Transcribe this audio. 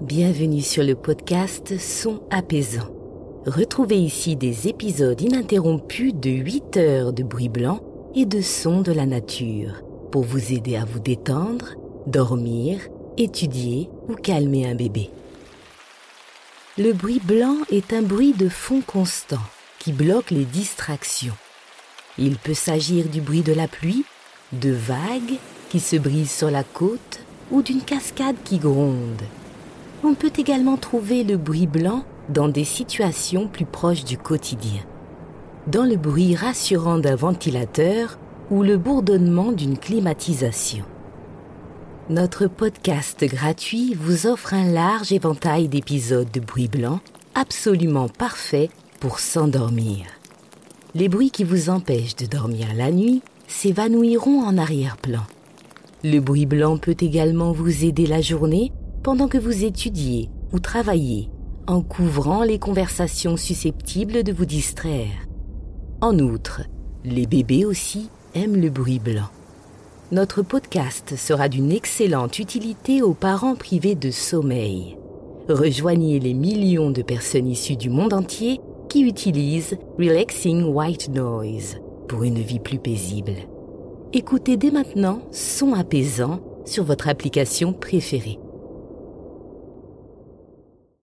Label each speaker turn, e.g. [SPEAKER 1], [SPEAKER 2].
[SPEAKER 1] Bienvenue sur le podcast Son apaisant. Retrouvez ici des épisodes ininterrompus de 8 heures de bruit blanc et de sons de la nature pour vous aider à vous détendre, dormir, étudier ou calmer un bébé. Le bruit blanc est un bruit de fond constant qui bloque les distractions. Il peut s'agir du bruit de la pluie, de vagues qui se brisent sur la côte ou d'une cascade qui gronde. On peut également trouver le bruit blanc dans des situations plus proches du quotidien. Dans le bruit rassurant d'un ventilateur ou le bourdonnement d'une climatisation. Notre podcast gratuit vous offre un large éventail d'épisodes de bruit blanc absolument parfaits pour s'endormir. Les bruits qui vous empêchent de dormir la nuit s'évanouiront en arrière-plan. Le bruit blanc peut également vous aider la journée pendant que vous étudiez ou travaillez en couvrant les conversations susceptibles de vous distraire. En outre, les bébés aussi aiment le bruit blanc. Notre podcast sera d'une excellente utilité aux parents privés de sommeil. Rejoignez les millions de personnes issues du monde entier qui utilisent Relaxing White Noise pour une vie plus paisible. Écoutez dès maintenant Son apaisant sur votre application préférée.